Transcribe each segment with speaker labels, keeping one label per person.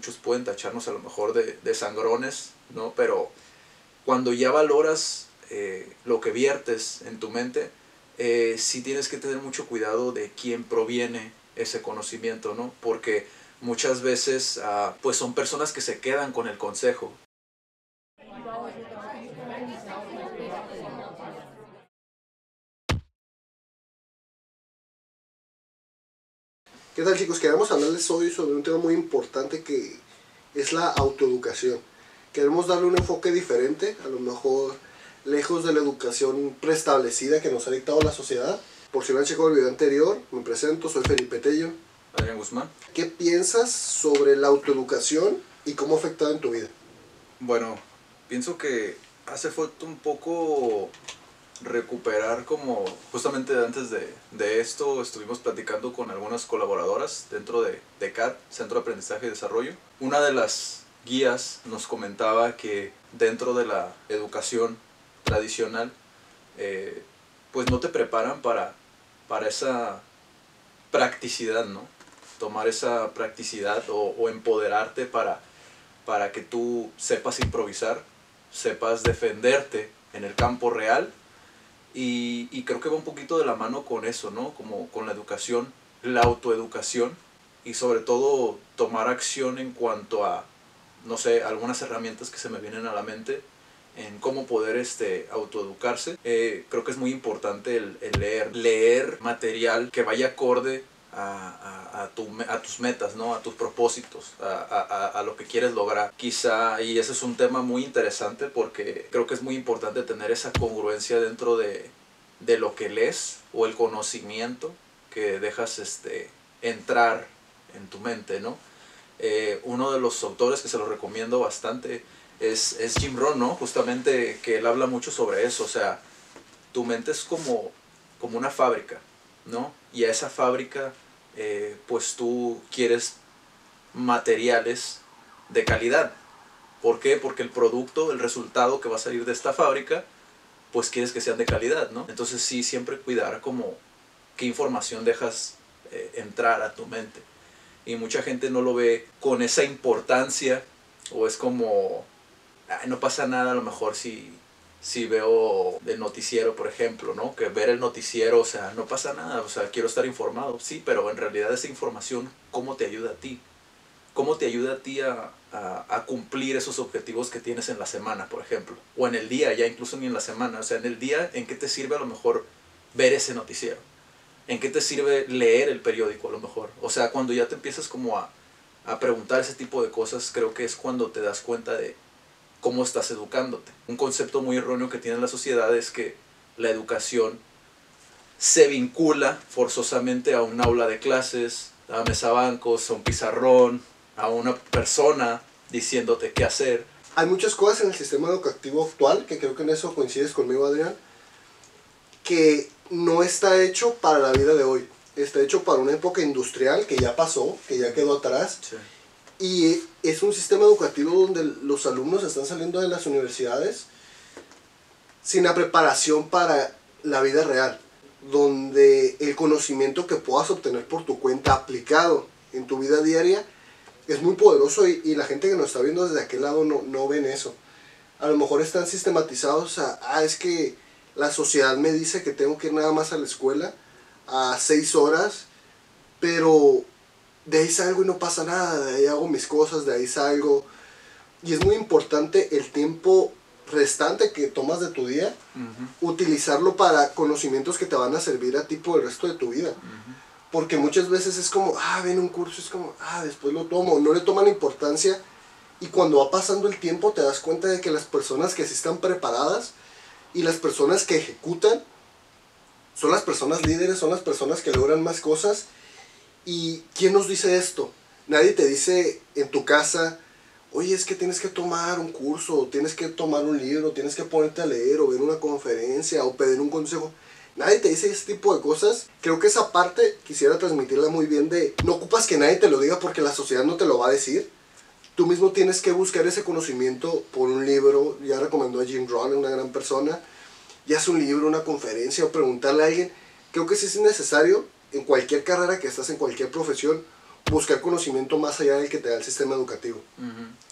Speaker 1: muchos pueden tacharnos a lo mejor de, sangrones, ¿no? Pero cuando ya valoras eh, lo que viertes en tu mente, eh, sí tienes que tener mucho cuidado de quién proviene ese conocimiento, ¿no? Porque muchas veces ah, pues son personas que se quedan con el consejo.
Speaker 2: ¿Qué tal chicos? Queremos hablarles hoy sobre un tema muy importante que es la autoeducación. Queremos darle un enfoque diferente, a lo mejor lejos de la educación preestablecida que nos ha dictado la sociedad. Por si no han checado el video anterior, me presento, soy Felipe Tello.
Speaker 1: Adrián Guzmán.
Speaker 2: ¿Qué piensas sobre la autoeducación y cómo ha afectado en tu vida?
Speaker 1: Bueno, pienso que hace falta un poco recuperar como justamente antes de, de, esto estuvimos platicando con algunas colaboradoras dentro de, de CAD, Centro de Aprendizaje y Desarrollo. Una de las guías nos comentaba que dentro de la educación tradicional eh, pues no te preparan para, para esa practicidad, ¿no? Tomar esa practicidad o, o empoderarte para, para que tú sepas improvisar, sepas defenderte en el campo real y, y, creo que va un poquito de la mano con eso, ¿no? Como con la educación, la autoeducación y sobre todo tomar acción en cuanto a, no sé, algunas herramientas que se me vienen a la mente en cómo poder este, autoeducarse. Eh, creo que es muy importante el, el, leer, leer material que vaya acorde a, a, a, tu, a, tus metas, ¿no? a tus propósitos, a, lo que quieres lograr. Quizá, y ese es un tema muy interesante porque creo que es muy importante tener esa congruencia dentro de, lo que lees o el conocimiento que dejas este, entrar en tu mente. ¿no? Eh, uno de los autores que se lo recomiendo bastante es, Jim Rohn, ¿no? Justamente que él habla mucho sobre eso, o sea, tu mente es como una fábrica, ¿no? Y a esa fábrica, eh, pues tú quieres materiales de calidad. ¿Por qué? Porque el producto, el resultado que va a salir de esta fábrica, pues quieres que sean de calidad, ¿no? Entonces sí, siempre cuidar como qué información dejas eh, entrar a tu mente. Y mucha gente no lo ve con esa importancia o es como no pasa nada a lo mejor si, si veo el noticiero, por ejemplo, ¿no? Que ver el noticiero, o sea, no pasa nada, o sea, quiero estar informado, sí, pero en realidad esa información, ¿cómo te ayuda a ti? ¿Cómo te ayuda a ti a, a, cumplir esos objetivos que tienes en la semana, por ejemplo? O en el día, ya incluso ni en la semana, o sea, en el día, ¿en qué te sirve a lo mejor ver ese noticiero? ¿En qué te sirve leer el periódico a lo mejor? O sea, cuando ya te empiezas como a, a preguntar ese tipo de cosas, creo que es cuando te das cuenta de, cómo estás educándote. Un concepto muy erróneo que tiene la sociedad es que la educación se vincula forzosamente a un aula de clases, a mesa bancos, a un pizarrón, a una persona diciéndote qué hacer.
Speaker 2: Hay muchas cosas en el sistema educativo actual, que creo que en eso coincides conmigo, Adrián, que no está hecho para la vida de hoy. Está hecho para una época industrial que ya pasó, que ya quedó atrás. Sí y es un sistema educativo donde los alumnos están saliendo de las universidades sin la preparación para la vida real, donde el conocimiento que puedas obtener por tu cuenta aplicado en tu vida diaria es muy poderoso y, la gente que nos está viendo desde aquel lado no, no ven eso. A lo mejor están sistematizados a, ah, es que la sociedad me dice que tengo que ir nada más a la escuela a seis horas, pero de ahí salgo y no pasa nada, de ahí hago mis cosas, de ahí salgo. Y es muy importante el tiempo restante que tomas de tu día, uh -huh. utilizarlo para conocimientos que te van a servir a ti por el resto de tu vida. Uh -huh. Porque muchas veces es como, ah, ven un curso, es como, ah, después lo tomo, no le toman importancia. Y cuando va pasando el tiempo te das cuenta de que las personas que sí están preparadas y las personas que ejecutan son las personas líderes, son las personas que logran más cosas ¿Y quién nos dice esto? Nadie te dice en tu casa, oye, es que tienes que tomar un curso, tienes que tomar un libro, tienes que ponerte a leer o ver una conferencia o pedir un consejo. Nadie te dice ese tipo de cosas. Creo que esa parte quisiera transmitirla muy bien de no ocupas que nadie te lo diga porque la sociedad no te lo va a decir. Tú mismo tienes que buscar ese conocimiento por un libro. Ya recomendó a Jim Rohn, una gran persona. Ya es un libro, una conferencia o preguntarle a alguien. Creo que sí es necesario en cualquier carrera que estás, en cualquier profesión, buscar conocimiento más allá del que te da el sistema educativo.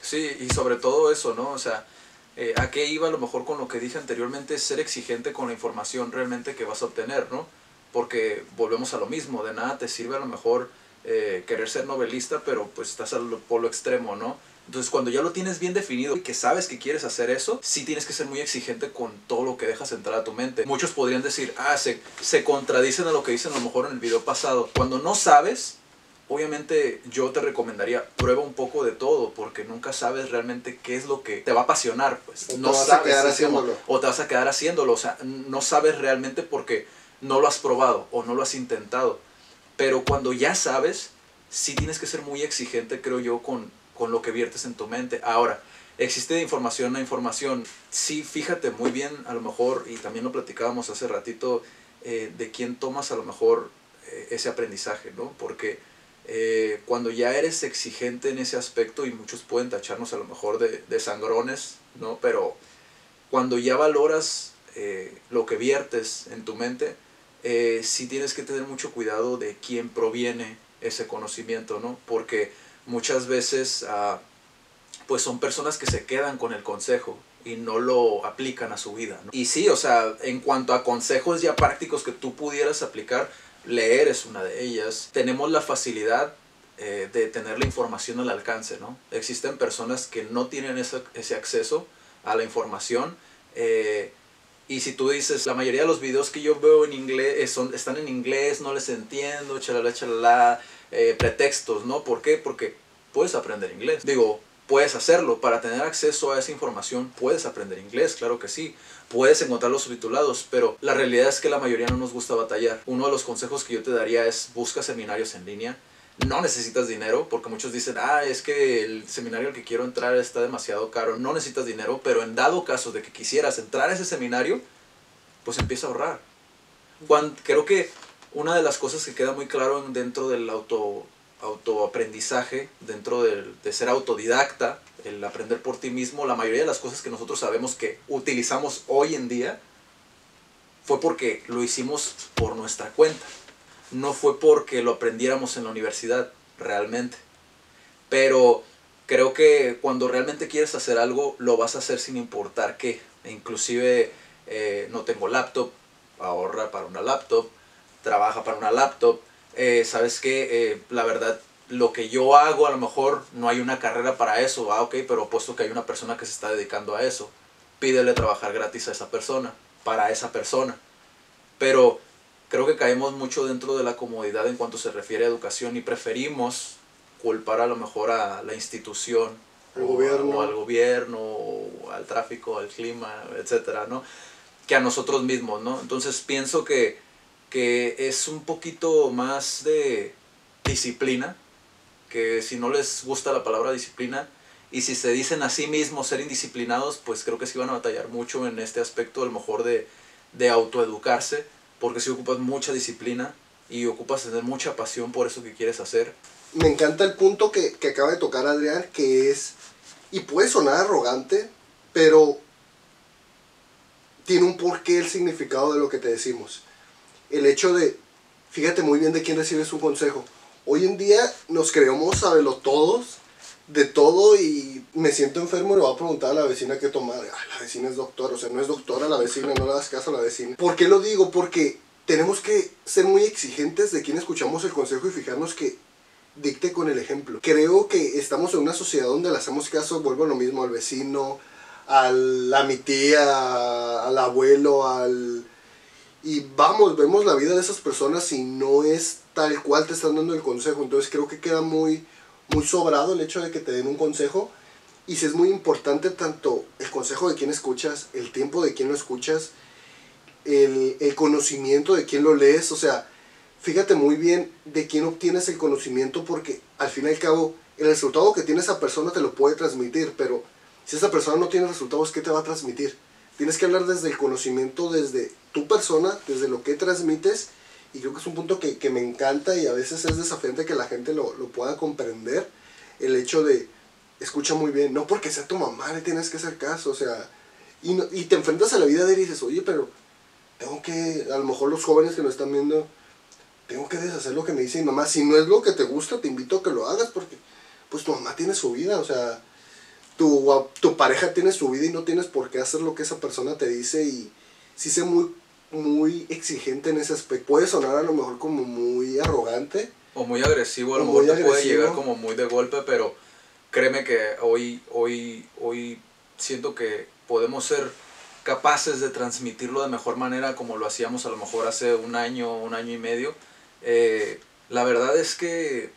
Speaker 1: Sí, y sobre todo eso, ¿no? O sea, eh, ¿a qué iba a lo mejor con lo que dije anteriormente? Ser exigente con la información realmente que vas a obtener, ¿no? Porque volvemos a lo mismo, de nada te sirve a lo mejor eh, querer ser novelista, pero pues estás al polo extremo, ¿no? Entonces cuando ya lo tienes bien definido y que sabes que quieres hacer eso, sí tienes que ser muy exigente con todo lo que dejas entrar a tu mente. Muchos podrían decir, ah, se, se contradicen a lo que dicen a lo mejor en el video pasado. Cuando no sabes, obviamente yo te recomendaría prueba un poco de todo porque nunca sabes realmente qué es lo que te va a apasionar pues
Speaker 2: O
Speaker 1: no
Speaker 2: te vas a
Speaker 1: sabes
Speaker 2: quedar
Speaker 1: es
Speaker 2: haciéndolo.
Speaker 1: o te vas a quedar haciéndolo o sea no sabes realmente porque no lo has probado o no lo has intentado pero cuando ya sabes sí tienes que ser muy exigente creo yo con, con lo que viertes en tu mente ahora existe información a información sí fíjate muy bien a lo mejor y también lo platicábamos hace ratito eh, de quién tomas a lo mejor eh, ese aprendizaje no porque eh, cuando ya eres exigente en ese aspecto y muchos pueden tacharnos a lo mejor de, de sangrones, ¿no? Pero cuando ya valoras lo que viertes en tu mente, sí tienes que tener mucho cuidado de quién proviene ese conocimiento, ¿no? Porque muchas veces ah, pues son personas que se quedan con el consejo y no lo aplican a su vida. Y sí, o sea, en cuanto a consejos ya prácticos que tú pudieras aplicar, leer es una de ellas. Tenemos la facilidad eh, de tener la información al alcance, ¿no? Existen personas que no tienen ese, ese acceso a la información. eh, y si tú dices, la mayoría de los videos que yo veo en inglés eh, son, están en inglés, no les entiendo, chalala, chalala, eh, pretextos, ¿no? ¿Por qué? Porque puedes aprender inglés. Digo, puedes hacerlo. Para tener acceso a esa información, puedes aprender inglés, claro que sí. Puedes encontrar los subtitulados, pero la realidad es que la mayoría no nos gusta batallar. Uno de los consejos que yo te daría es busca seminarios en línea. No necesitas dinero, porque muchos dicen, ah, es que el seminario al que quiero entrar está demasiado caro. No necesitas dinero, pero en dado caso de que quisieras entrar a ese seminario, pues empieza a ahorrar. Cuan- creo que una de las cosas que queda muy claro en- dentro del auto, autoaprendizaje, dentro de ser autodidacta, el aprender por ti mismo, la mayoría de las cosas que nosotros sabemos que utilizamos hoy en día fue porque lo hicimos por nuestra cuenta. No fue porque lo aprendiéramos en la universidad, realmente. Pero creo que cuando realmente quieres hacer algo, lo vas a hacer sin importar qué. Inclusive eh, no tengo laptop, ahorra para una laptop, trabaja para una laptop. Eh, ¿Sabes qué? la verdad, lo que yo hago a lo mejor no hay una carrera para eso. Ah, ok, pero puesto que hay una persona que se está dedicando a eso, pídele trabajar gratis a esa persona, para esa persona. Pero creo que caemos mucho dentro de la comodidad en cuanto se refiere a educación y preferimos culpar a lo mejor a la institución
Speaker 2: Al
Speaker 1: o,
Speaker 2: gobierno.
Speaker 1: o al gobierno o al tráfico, al clima, etcétera, ¿no? Que a nosotros mismos, ¿no? Entonces pienso que, que es un poquito más de disciplina, que si no les gusta la palabra disciplina y si se dicen a sí mismos ser indisciplinados, pues creo que sí van a batallar mucho en este aspecto, a lo mejor de, de autoeducarse, porque si ocupas mucha disciplina y ocupas tener mucha pasión por eso que quieres hacer.
Speaker 2: Me encanta el punto que, que acaba de tocar Adrián, que es, y puede sonar arrogante, pero tiene un porqué el significado de lo que te decimos. El hecho de, fíjate muy bien de quién recibes un consejo. Hoy en día nos creemos saberlo todos, de todo, y me siento enfermo y le voy a preguntar a la vecina qué tomar. Ay, la vecina es doctora, o sea, no es doctora la vecina, no le das caso a la vecina. ¿Por qué lo digo? Porque tenemos que ser muy exigentes de quién escuchamos el consejo y fijarnos que dicte con el ejemplo. Creo que estamos en una sociedad donde le hacemos caso, vuelvo a lo mismo, al vecino, al- a mi tía, al abuelo, al... Y vamos, vemos la vida de esas personas y no es tal cual te están dando el consejo. Entonces creo que queda muy, muy sobrado el hecho de que te den un consejo. Y si es muy importante tanto el consejo de quién escuchas, el tiempo de quién lo escuchas, el, el conocimiento de quién lo lees. O sea, fíjate muy bien de quién obtienes el conocimiento porque al fin y al cabo el resultado que tiene esa persona te lo puede transmitir, pero si esa persona no tiene resultados, ¿qué te va a transmitir? Tienes que hablar desde el conocimiento, desde tu persona, desde lo que transmites, y creo que es un punto que, que me encanta y a veces es desafiante que la gente lo, lo pueda comprender, el hecho de, escucha muy bien, no porque sea tu mamá le tienes que hacer caso, o sea, y, no- y te enfrentas a la vida de él y dices, oye, pero tengo que, a lo mejor los jóvenes que nos están viendo, tengo que deshacer lo que me dice mi mamá. Si no es lo que te gusta, te invito a que lo hagas porque pues tu mamá tiene su vida, o sea, tu, tu pareja tiene su vida y no tienes por qué hacer lo que esa persona te dice y si sé muy, muy exigente en ese aspecto. Puede sonar a lo mejor como muy arrogante.
Speaker 1: O muy agresivo, a lo mejor te puede llegar como muy de golpe, pero créeme que hoy, hoy, hoy siento que podemos ser capaces de transmitirlo de mejor manera como lo hacíamos a lo mejor hace un año, un año y medio. Eh, la verdad es que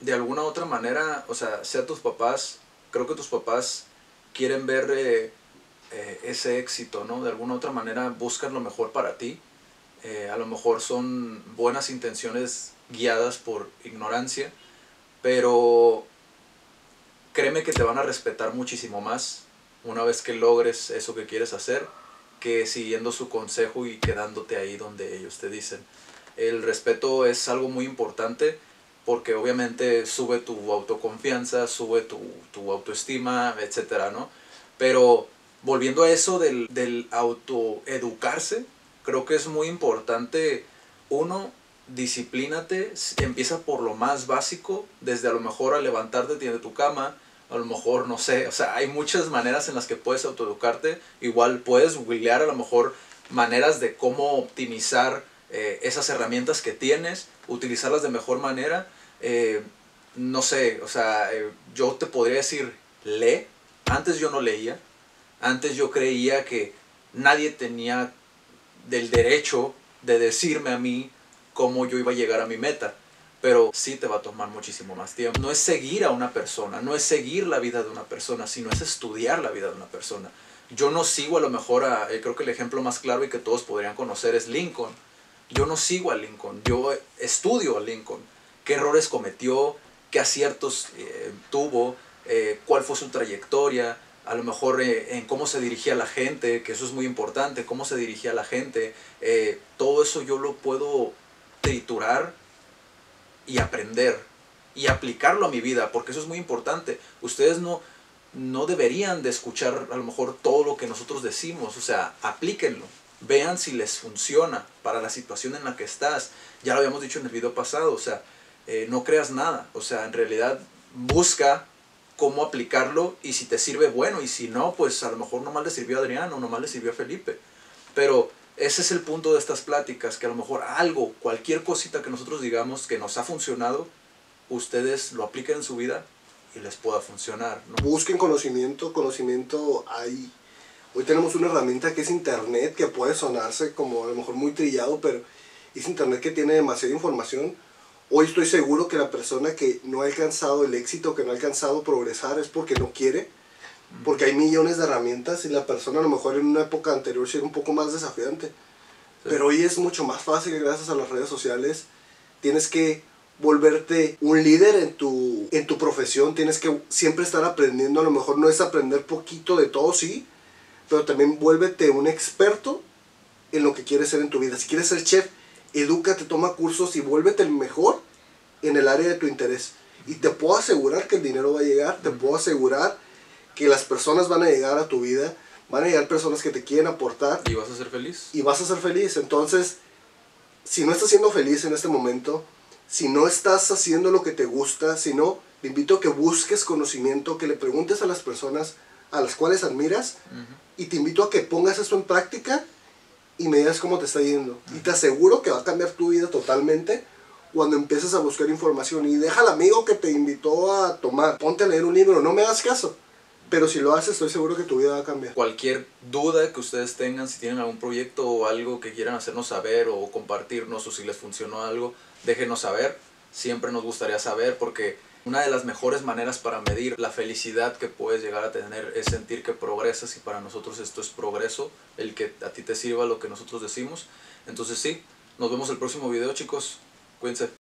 Speaker 1: de alguna u otra manera, o sea, sea tus papás, creo que tus papás quieren ver eh, eh, ese éxito, ¿no? De alguna otra manera buscan lo mejor para ti. a lo mejor son buenas intenciones guiadas por ignorancia, pero créeme que te van a respetar muchísimo más una vez que logres eso que quieres hacer que siguiendo su consejo y quedándote ahí donde ellos te dicen. El respeto es algo muy importante porque obviamente sube tu autoconfianza, sube tu, tu autoestima, etcétera, ¿no? Pero volviendo a eso del, del autoeducarse, creo que es muy importante, uno, disciplínate, empieza por lo más básico, desde a lo mejor a levantarte de tu cama, a lo mejor, no sé, o sea, hay muchas maneras en las que puedes autoeducarte, igual puedes googlear a lo mejor maneras de cómo optimizar eh, esas herramientas que tienes, utilizarlas de mejor manera, eh, no sé, o sea, eh, yo te podría decir, lee, antes yo no leía, antes yo creía que nadie tenía del derecho de decirme a mí cómo yo iba a llegar a mi meta. Pero sí te va a tomar muchísimo más tiempo. No es seguir a una persona, no es seguir la vida de una persona, sino es estudiar la vida de una persona. Yo no sigo a lo mejor a, eh, creo que el ejemplo más claro y que todos podrían conocer es Lincoln. Yo no sigo a Lincoln, yo estudio a Lincoln. ¿Qué errores cometió? ¿Qué aciertos eh, tuvo? Eh, ¿Cuál fue su trayectoria? a lo mejor en cómo se dirigía a la gente, que eso es muy importante, cómo se dirigía a la gente, todo eso yo lo puedo triturar y aprender y aplicarlo a mi vida, porque eso es muy importante. Ustedes no, no deberían de escuchar a lo mejor todo lo que nosotros decimos, o sea, aplíquenlo, vean si les funciona para la situación en la que estás. Ya lo habíamos dicho en el video pasado, o sea, eh, no creas nada, o sea, en realidad busca cómo aplicarlo y si te sirve bueno y si no, pues a lo mejor nomás le sirvió a Adrián o nomás le sirvió a Felipe. Pero ese es el punto de estas pláticas, que a lo mejor algo, cualquier cosita que nosotros digamos que nos ha funcionado, ustedes lo apliquen en su vida y les pueda funcionar.
Speaker 2: Busquen conocimiento, conocimiento hay. Hoy tenemos una herramienta que es Internet, que puede sonarse como a lo mejor muy trillado, pero es Internet que tiene demasiada información. Hoy estoy seguro que la persona que no ha alcanzado el éxito, que no ha alcanzado progresar, es porque no quiere porque hay millones de herramientas y la persona a lo mejor en una época anterior sí era un poco más desafiante. Pero hoy es mucho más fácil gracias a las redes sociales. Tienes que volverte un líder en tu, en tu profesión, tienes que siempre estar aprendiendo, a lo mejor no es aprender poquito de todo, sí, pero también vuélvete un experto en lo que quieres ser en tu vida. Si quieres ser chef, edúcate, toma cursos y vuélvete el mejor en el área de tu interés. Y te puedo asegurar que el dinero va a llegar, te puedo asegurar que las personas van a llegar a tu vida, van a llegar personas que te quieren aportar.
Speaker 1: Y vas a ser feliz.
Speaker 2: Y vas a ser feliz. Entonces, si no estás siendo feliz en este momento, si no estás haciendo lo que te gusta, si no, te invito a que busques conocimiento, que le preguntes a las personas a las cuales admiras y te invito a que pongas eso en práctica y me digas cómo te está yendo. Y te aseguro que va a cambiar tu vida totalmente cuando empieces a buscar información y deja al amigo que te invitó a tomar, ponte a leer un libro, no me hagas caso. Pero si lo haces, estoy seguro que tu vida va a cambiar.
Speaker 1: Cualquier duda que ustedes tengan, si tienen algún proyecto o algo que quieran hacernos saber o compartirnos o si les funcionó algo, déjenos saber. Siempre nos gustaría saber porque una de las mejores maneras para medir la felicidad que puedes llegar a tener es sentir que progresas y para nosotros esto es progreso, el que a ti te sirva lo que nosotros decimos. Entonces sí, nos vemos el próximo video chicos. Cuídense.